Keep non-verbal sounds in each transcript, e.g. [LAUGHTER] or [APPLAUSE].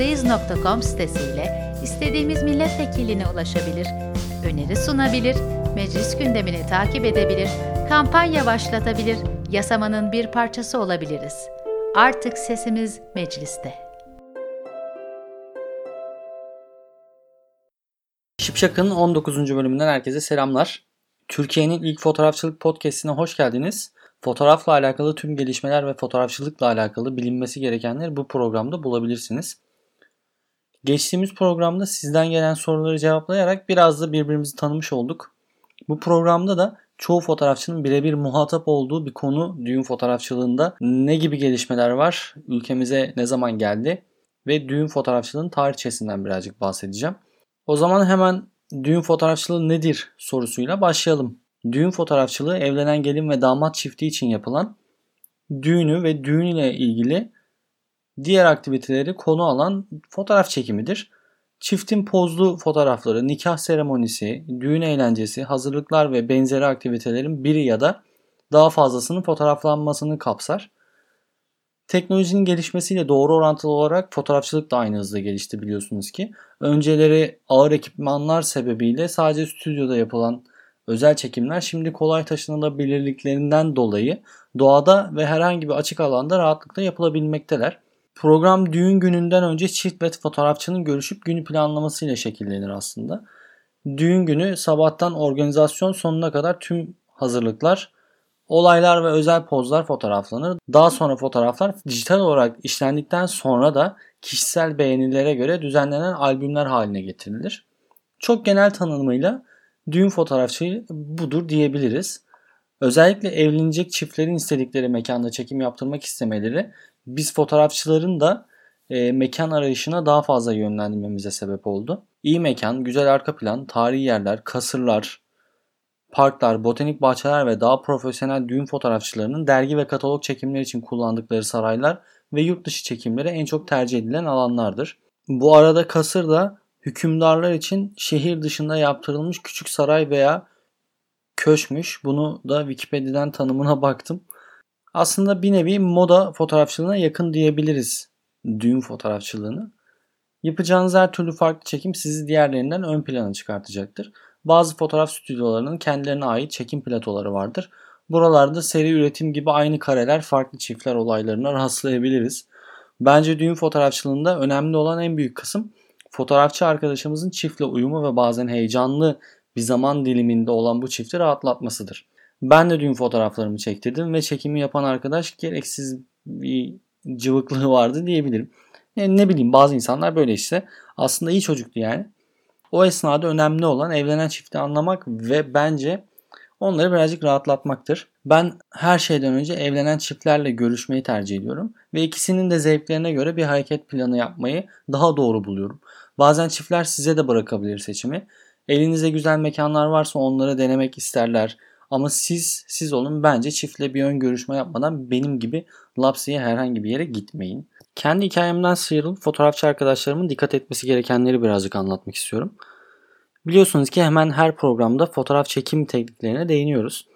bizdeyiz.com sitesiyle istediğimiz milletvekiline ulaşabilir, öneri sunabilir, meclis gündemini takip edebilir, kampanya başlatabilir, yasamanın bir parçası olabiliriz. Artık sesimiz mecliste. Şipşak'ın 19. bölümünden herkese selamlar. Türkiye'nin ilk fotoğrafçılık podcastine hoş geldiniz. Fotoğrafla alakalı tüm gelişmeler ve fotoğrafçılıkla alakalı bilinmesi gerekenleri bu programda bulabilirsiniz. Geçtiğimiz programda sizden gelen soruları cevaplayarak biraz da birbirimizi tanımış olduk. Bu programda da çoğu fotoğrafçının birebir muhatap olduğu bir konu düğün fotoğrafçılığında ne gibi gelişmeler var, ülkemize ne zaman geldi ve düğün fotoğrafçılığının tarihçesinden birazcık bahsedeceğim. O zaman hemen düğün fotoğrafçılığı nedir sorusuyla başlayalım. Düğün fotoğrafçılığı evlenen gelin ve damat çifti için yapılan düğünü ve düğün ile ilgili diğer aktiviteleri konu alan fotoğraf çekimidir. Çiftin pozlu fotoğrafları, nikah seremonisi, düğün eğlencesi, hazırlıklar ve benzeri aktivitelerin biri ya da daha fazlasının fotoğraflanmasını kapsar. Teknolojinin gelişmesiyle doğru orantılı olarak fotoğrafçılık da aynı hızda gelişti biliyorsunuz ki. Önceleri ağır ekipmanlar sebebiyle sadece stüdyoda yapılan özel çekimler şimdi kolay taşınılabilirliklerinden dolayı doğada ve herhangi bir açık alanda rahatlıkla yapılabilmekteler. Program düğün gününden önce çift ve fotoğrafçının görüşüp günü planlamasıyla şekillenir aslında. Düğün günü sabahtan organizasyon sonuna kadar tüm hazırlıklar, olaylar ve özel pozlar fotoğraflanır. Daha sonra fotoğraflar dijital olarak işlendikten sonra da kişisel beğenilere göre düzenlenen albümler haline getirilir. Çok genel tanımıyla düğün fotoğrafçılığı budur diyebiliriz. Özellikle evlenecek çiftlerin istedikleri mekanda çekim yaptırmak istemeleri biz fotoğrafçıların da e, mekan arayışına daha fazla yönlendirmemize sebep oldu. İyi mekan, güzel arka plan, tarihi yerler, kasırlar, parklar, botanik bahçeler ve daha profesyonel düğün fotoğrafçılarının dergi ve katalog çekimleri için kullandıkları saraylar ve yurt dışı çekimleri en çok tercih edilen alanlardır. Bu arada kasır da hükümdarlar için şehir dışında yaptırılmış küçük saray veya köşmüş. Bunu da Wikipedia'dan tanımına baktım. Aslında bir nevi moda fotoğrafçılığına yakın diyebiliriz düğün fotoğrafçılığını. Yapacağınız her türlü farklı çekim sizi diğerlerinden ön plana çıkartacaktır. Bazı fotoğraf stüdyolarının kendilerine ait çekim platoları vardır. Buralarda seri üretim gibi aynı kareler farklı çiftler olaylarına rastlayabiliriz. Bence düğün fotoğrafçılığında önemli olan en büyük kısım fotoğrafçı arkadaşımızın çiftle uyumu ve bazen heyecanlı bir zaman diliminde olan bu çifti rahatlatmasıdır. Ben de düğün fotoğraflarımı çektirdim ve çekimi yapan arkadaş gereksiz bir cıvıklığı vardı diyebilirim. Yani ne bileyim bazı insanlar böyle işte. Aslında iyi çocuktu yani. O esnada önemli olan evlenen çifti anlamak ve bence onları birazcık rahatlatmaktır. Ben her şeyden önce evlenen çiftlerle görüşmeyi tercih ediyorum ve ikisinin de zevklerine göre bir hareket planı yapmayı daha doğru buluyorum. Bazen çiftler size de bırakabilir seçimi. Elinizde güzel mekanlar varsa onları denemek isterler. Ama siz siz olun bence çiftle bir ön görüşme yapmadan benim gibi Lapsi'ye herhangi bir yere gitmeyin. Kendi hikayemden sıyrılıp fotoğrafçı arkadaşlarımın dikkat etmesi gerekenleri birazcık anlatmak istiyorum. Biliyorsunuz ki hemen her programda fotoğraf çekim tekniklerine değiniyoruz.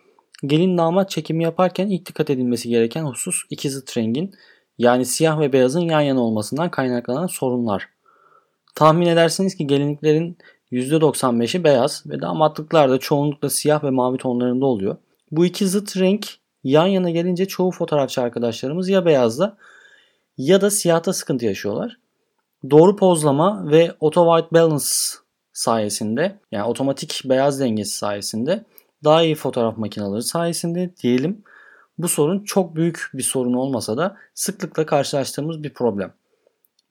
Gelin damat çekimi yaparken ilk dikkat edilmesi gereken husus iki zıt rengin yani siyah ve beyazın yan yana olmasından kaynaklanan sorunlar. Tahmin edersiniz ki gelinliklerin %95'i beyaz ve damatlıklar da çoğunlukla siyah ve mavi tonlarında oluyor. Bu iki zıt renk yan yana gelince çoğu fotoğrafçı arkadaşlarımız ya beyazda ya da siyahta sıkıntı yaşıyorlar. Doğru pozlama ve auto white balance sayesinde yani otomatik beyaz dengesi sayesinde daha iyi fotoğraf makineleri sayesinde diyelim bu sorun çok büyük bir sorun olmasa da sıklıkla karşılaştığımız bir problem.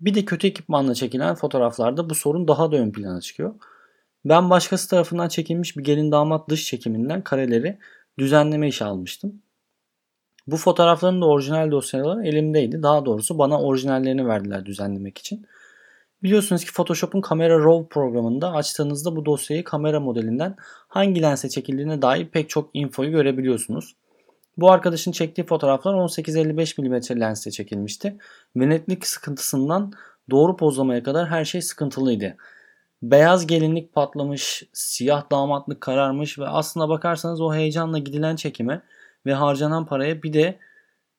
Bir de kötü ekipmanla çekilen fotoğraflarda bu sorun daha da ön plana çıkıyor. Ben başkası tarafından çekilmiş bir gelin damat dış çekiminden kareleri düzenleme işi almıştım. Bu fotoğrafların da orijinal dosyaları elimdeydi. Daha doğrusu bana orijinallerini verdiler düzenlemek için. Biliyorsunuz ki Photoshop'un Camera Raw programında açtığınızda bu dosyayı kamera modelinden hangi lense çekildiğine dair pek çok infoyu görebiliyorsunuz. Bu arkadaşın çektiği fotoğraflar 18-55 mm lensle çekilmişti ve netlik sıkıntısından doğru pozlamaya kadar her şey sıkıntılıydı. Beyaz gelinlik patlamış, siyah damatlık kararmış ve aslına bakarsanız o heyecanla gidilen çekime ve harcanan paraya bir de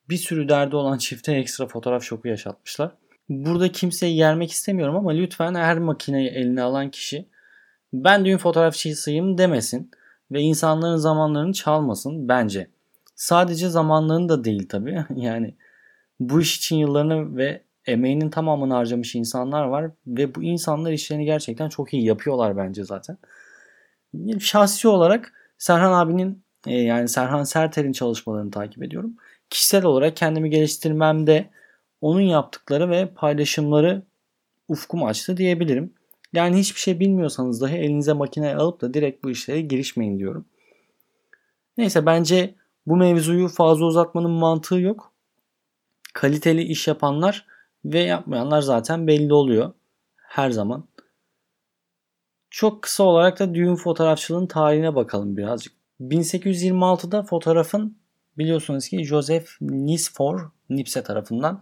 bir sürü derdi olan [LAUGHS] çifte ekstra fotoğraf şoku yaşatmışlar. Burada kimseyi yermek istemiyorum ama lütfen her makineyi eline alan kişi ben düğün fotoğrafçısıyım demesin ve insanların zamanlarını çalmasın bence. Sadece zamanlarını da değil tabii. [LAUGHS] Yani bu iş için yıllarını ve emeğinin tamamını harcamış insanlar var ve bu insanlar işlerini gerçekten çok iyi yapıyorlar bence zaten. Şahsi olarak Serhan abinin e, yani Serhan Serter'in çalışmalarını takip ediyorum. Kişisel olarak kendimi geliştirmemde onun yaptıkları ve paylaşımları ufkumu açtı diyebilirim. Yani hiçbir şey bilmiyorsanız dahi elinize makine alıp da direkt bu işlere girişmeyin diyorum. Neyse bence bu mevzuyu fazla uzatmanın mantığı yok. Kaliteli iş yapanlar ve yapmayanlar zaten belli oluyor. Her zaman. Çok kısa olarak da düğün fotoğrafçılığının tarihine bakalım birazcık. 1826'da fotoğrafın biliyorsunuz ki Joseph Nisfor Nipse tarafından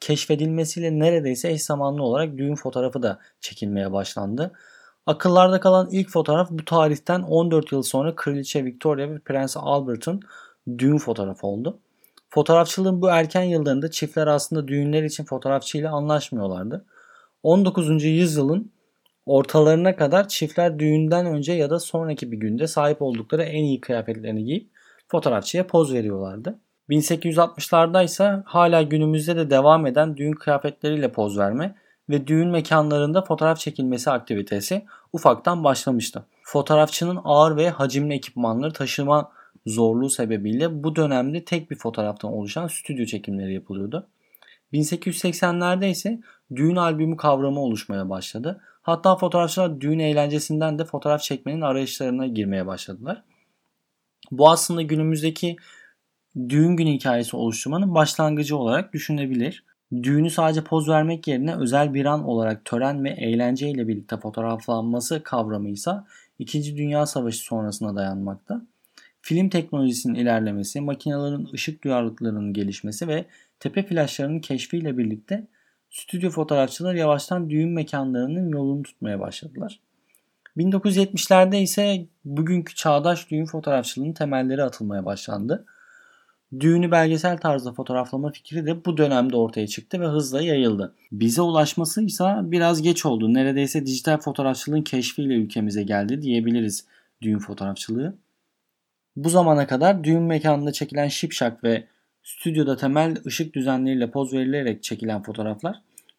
keşfedilmesiyle neredeyse eş zamanlı olarak düğün fotoğrafı da çekilmeye başlandı. Akıllarda kalan ilk fotoğraf bu tarihten 14 yıl sonra Kraliçe Victoria ve Prens Albert'ın düğün fotoğrafı oldu. Fotoğrafçılığın bu erken yıllarında çiftler aslında düğünler için fotoğrafçıyla anlaşmıyorlardı. 19. yüzyılın ortalarına kadar çiftler düğünden önce ya da sonraki bir günde sahip oldukları en iyi kıyafetlerini giyip fotoğrafçıya poz veriyorlardı. 1860'larda ise hala günümüzde de devam eden düğün kıyafetleriyle poz verme ve düğün mekanlarında fotoğraf çekilmesi aktivitesi ufaktan başlamıştı. Fotoğrafçının ağır ve hacimli ekipmanları taşıma zorluğu sebebiyle bu dönemde tek bir fotoğraftan oluşan stüdyo çekimleri yapılıyordu. 1880'lerde ise düğün albümü kavramı oluşmaya başladı. Hatta fotoğrafçılar düğün eğlencesinden de fotoğraf çekmenin arayışlarına girmeye başladılar. Bu aslında günümüzdeki düğün günü hikayesi oluşturmanın başlangıcı olarak düşünebilir. Düğünü sadece poz vermek yerine özel bir an olarak tören ve eğlence ile birlikte fotoğraflanması kavramı ise 2. Dünya Savaşı sonrasına dayanmakta. Film teknolojisinin ilerlemesi, makinelerin ışık duyarlılıklarının gelişmesi ve tepe flaşlarının keşfiyle birlikte stüdyo fotoğrafçılar yavaştan düğün mekanlarının yolunu tutmaya başladılar. 1970'lerde ise bugünkü çağdaş düğün fotoğrafçılığının temelleri atılmaya başlandı. Düğünü belgesel tarzda fotoğraflama fikri de bu dönemde ortaya çıktı ve hızla yayıldı. Bize ulaşması ise biraz geç oldu. Neredeyse dijital fotoğrafçılığın keşfiyle ülkemize geldi diyebiliriz düğün fotoğrafçılığı. Bu zamana kadar düğün mekanında çekilen şipşak ve stüdyoda temel ışık düzenleriyle poz verilerek çekilen fotoğraflar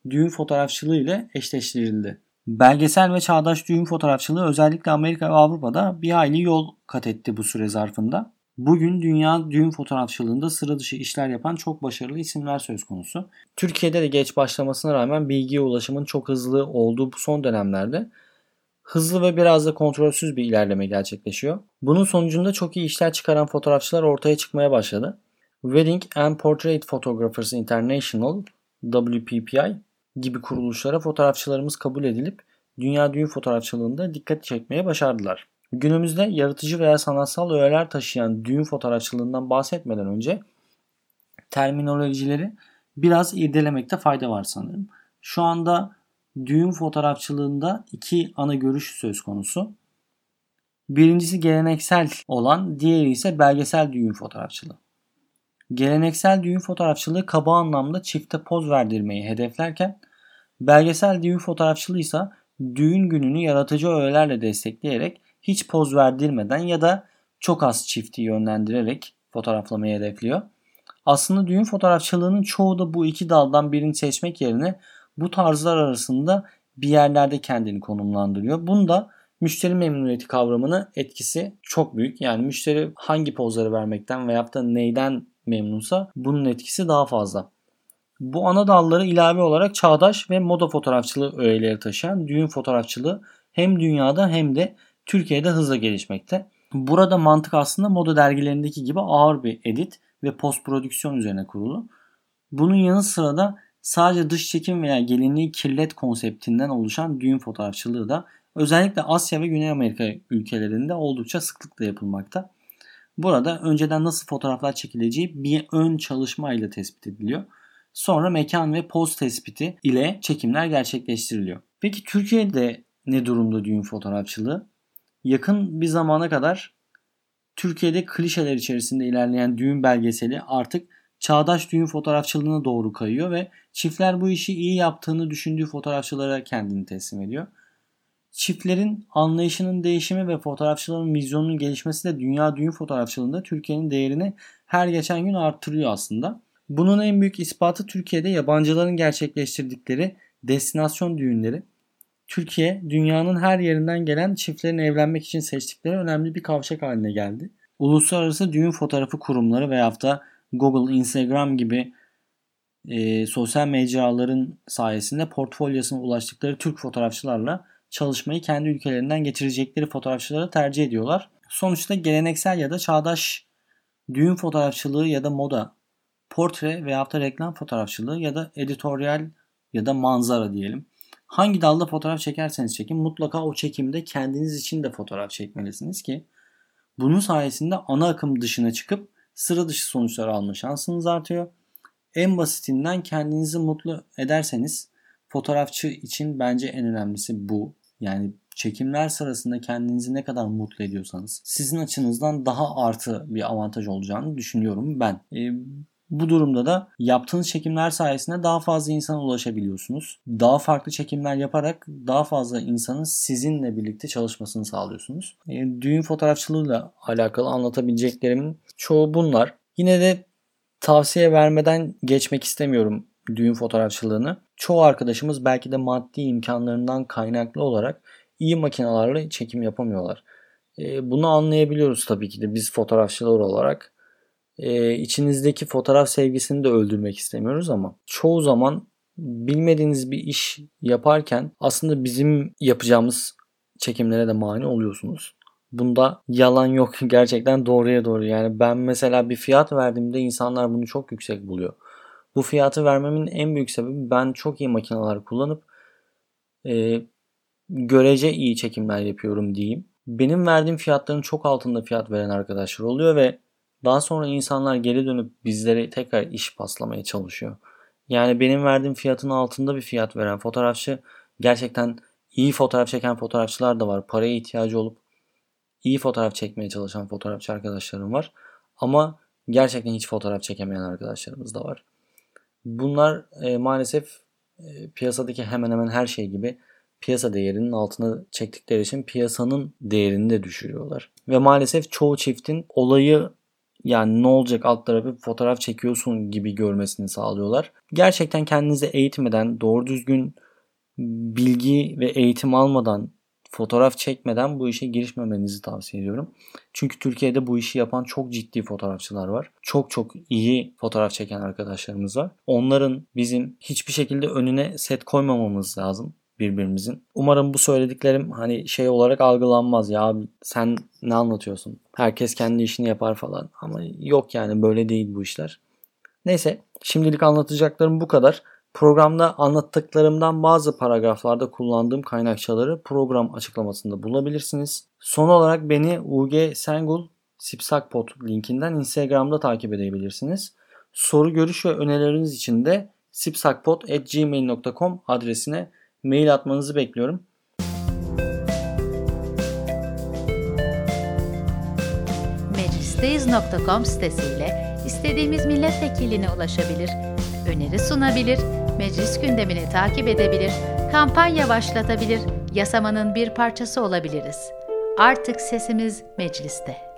düğün fotoğrafçılığı ile eşleştirildi. Belgesel ve çağdaş düğün fotoğrafçılığı özellikle Amerika ve Avrupa'da bir hayli yol kat etti bu süre zarfında. Bugün dünya düğün fotoğrafçılığında sıra dışı işler yapan çok başarılı isimler söz konusu. Türkiye'de de geç başlamasına rağmen bilgiye ulaşımın çok hızlı olduğu bu son dönemlerde hızlı ve biraz da kontrolsüz bir ilerleme gerçekleşiyor. Bunun sonucunda çok iyi işler çıkaran fotoğrafçılar ortaya çıkmaya başladı. Wedding and Portrait Photographers International WPPI gibi kuruluşlara fotoğrafçılarımız kabul edilip dünya düğün fotoğrafçılığında dikkat çekmeye başardılar. Günümüzde yaratıcı veya sanatsal öğeler taşıyan düğün fotoğrafçılığından bahsetmeden önce terminolojileri biraz irdelemekte fayda var sanırım. Şu anda düğün fotoğrafçılığında iki ana görüş söz konusu. Birincisi geleneksel olan, diğeri ise belgesel düğün fotoğrafçılığı. Geleneksel düğün fotoğrafçılığı kaba anlamda çifte poz verdirmeyi hedeflerken, belgesel düğün fotoğrafçılığı ise düğün gününü yaratıcı öğelerle destekleyerek hiç poz verdirmeden ya da çok az çifti yönlendirerek fotoğraflamayı hedefliyor. Aslında düğün fotoğrafçılığının çoğu da bu iki daldan birini seçmek yerine bu tarzlar arasında bir yerlerde kendini konumlandırıyor. Bunda müşteri memnuniyeti kavramının etkisi çok büyük. Yani müşteri hangi pozları vermekten veya da neyden memnunsa bunun etkisi daha fazla. Bu ana dalları ilave olarak çağdaş ve moda fotoğrafçılığı öğeleri taşıyan düğün fotoğrafçılığı hem dünyada hem de Türkiye'de hızla gelişmekte. Burada mantık aslında moda dergilerindeki gibi ağır bir edit ve post prodüksiyon üzerine kurulu. Bunun yanı sıra da sadece dış çekim veya gelinliği kirlet konseptinden oluşan düğün fotoğrafçılığı da özellikle Asya ve Güney Amerika ülkelerinde oldukça sıklıkla yapılmakta. Burada önceden nasıl fotoğraflar çekileceği bir ön çalışma ile tespit ediliyor. Sonra mekan ve poz tespiti ile çekimler gerçekleştiriliyor. Peki Türkiye'de ne durumda düğün fotoğrafçılığı? Yakın bir zamana kadar Türkiye'de klişeler içerisinde ilerleyen düğün belgeseli artık çağdaş düğün fotoğrafçılığına doğru kayıyor ve çiftler bu işi iyi yaptığını düşündüğü fotoğrafçılara kendini teslim ediyor. Çiftlerin anlayışının değişimi ve fotoğrafçıların vizyonunun gelişmesi de dünya düğün fotoğrafçılığında Türkiye'nin değerini her geçen gün arttırıyor aslında. Bunun en büyük ispatı Türkiye'de yabancıların gerçekleştirdikleri destinasyon düğünleri. Türkiye dünyanın her yerinden gelen çiftlerin evlenmek için seçtikleri önemli bir kavşak haline geldi. Uluslararası düğün fotoğrafı kurumları veya da Google, Instagram gibi e, sosyal mecraların sayesinde portfolyosuna ulaştıkları Türk fotoğrafçılarla çalışmayı kendi ülkelerinden getirecekleri fotoğrafçıları tercih ediyorlar. Sonuçta geleneksel ya da çağdaş düğün fotoğrafçılığı ya da moda, portre veya da reklam fotoğrafçılığı ya da editoryal ya da manzara diyelim. Hangi dalda fotoğraf çekerseniz çekin mutlaka o çekimde kendiniz için de fotoğraf çekmelisiniz ki bunun sayesinde ana akım dışına çıkıp sıra dışı sonuçlar alma şansınız artıyor. En basitinden kendinizi mutlu ederseniz fotoğrafçı için bence en önemlisi bu. Yani çekimler sırasında kendinizi ne kadar mutlu ediyorsanız sizin açınızdan daha artı bir avantaj olacağını düşünüyorum ben. E, bu durumda da yaptığınız çekimler sayesinde daha fazla insana ulaşabiliyorsunuz. Daha farklı çekimler yaparak daha fazla insanın sizinle birlikte çalışmasını sağlıyorsunuz. E, düğün fotoğrafçılığıyla alakalı anlatabileceklerimin çoğu bunlar. Yine de tavsiye vermeden geçmek istemiyorum düğün fotoğrafçılığını. Çoğu arkadaşımız belki de maddi imkanlarından kaynaklı olarak iyi makinalarla çekim yapamıyorlar. E, bunu anlayabiliyoruz tabii ki de biz fotoğrafçılar olarak e, içinizdeki fotoğraf sevgisini de öldürmek istemiyoruz ama çoğu zaman bilmediğiniz bir iş yaparken aslında bizim yapacağımız çekimlere de mani oluyorsunuz. Bunda yalan yok [LAUGHS] gerçekten doğruya doğru. Yani ben mesela bir fiyat verdiğimde insanlar bunu çok yüksek buluyor. Bu fiyatı vermemin en büyük sebebi ben çok iyi makineler kullanıp e, görece iyi çekimler yapıyorum diyeyim. Benim verdiğim fiyatların çok altında fiyat veren arkadaşlar oluyor ve daha sonra insanlar geri dönüp bizlere tekrar iş paslamaya çalışıyor. Yani benim verdiğim fiyatın altında bir fiyat veren fotoğrafçı gerçekten iyi fotoğraf çeken fotoğrafçılar da var. Paraya ihtiyacı olup iyi fotoğraf çekmeye çalışan fotoğrafçı arkadaşlarım var. Ama gerçekten hiç fotoğraf çekemeyen arkadaşlarımız da var. Bunlar e, maalesef e, piyasadaki hemen hemen her şey gibi piyasa değerinin altına çektikleri için piyasanın değerini de düşürüyorlar. Ve maalesef çoğu çiftin olayı yani ne olacak alt tarafı fotoğraf çekiyorsun gibi görmesini sağlıyorlar. Gerçekten kendinizi eğitmeden, doğru düzgün bilgi ve eğitim almadan, fotoğraf çekmeden bu işe girişmemenizi tavsiye ediyorum. Çünkü Türkiye'de bu işi yapan çok ciddi fotoğrafçılar var. Çok çok iyi fotoğraf çeken arkadaşlarımız var. Onların bizim hiçbir şekilde önüne set koymamamız lazım birbirimizin. Umarım bu söylediklerim hani şey olarak algılanmaz ya sen ne anlatıyorsun? Herkes kendi işini yapar falan. Ama yok yani böyle değil bu işler. Neyse şimdilik anlatacaklarım bu kadar. Programda anlattıklarımdan bazı paragraflarda kullandığım kaynakçaları program açıklamasında bulabilirsiniz. Son olarak beni UG Sengul Sipsakpot linkinden Instagram'da takip edebilirsiniz. Soru, görüş ve önerileriniz için de sipsakpot.gmail.com adresine mail atmanızı bekliyorum. Meclisteyiz.com sitesiyle istediğimiz milletvekiline ulaşabilir, öneri sunabilir, meclis gündemini takip edebilir, kampanya başlatabilir, yasamanın bir parçası olabiliriz. Artık sesimiz mecliste.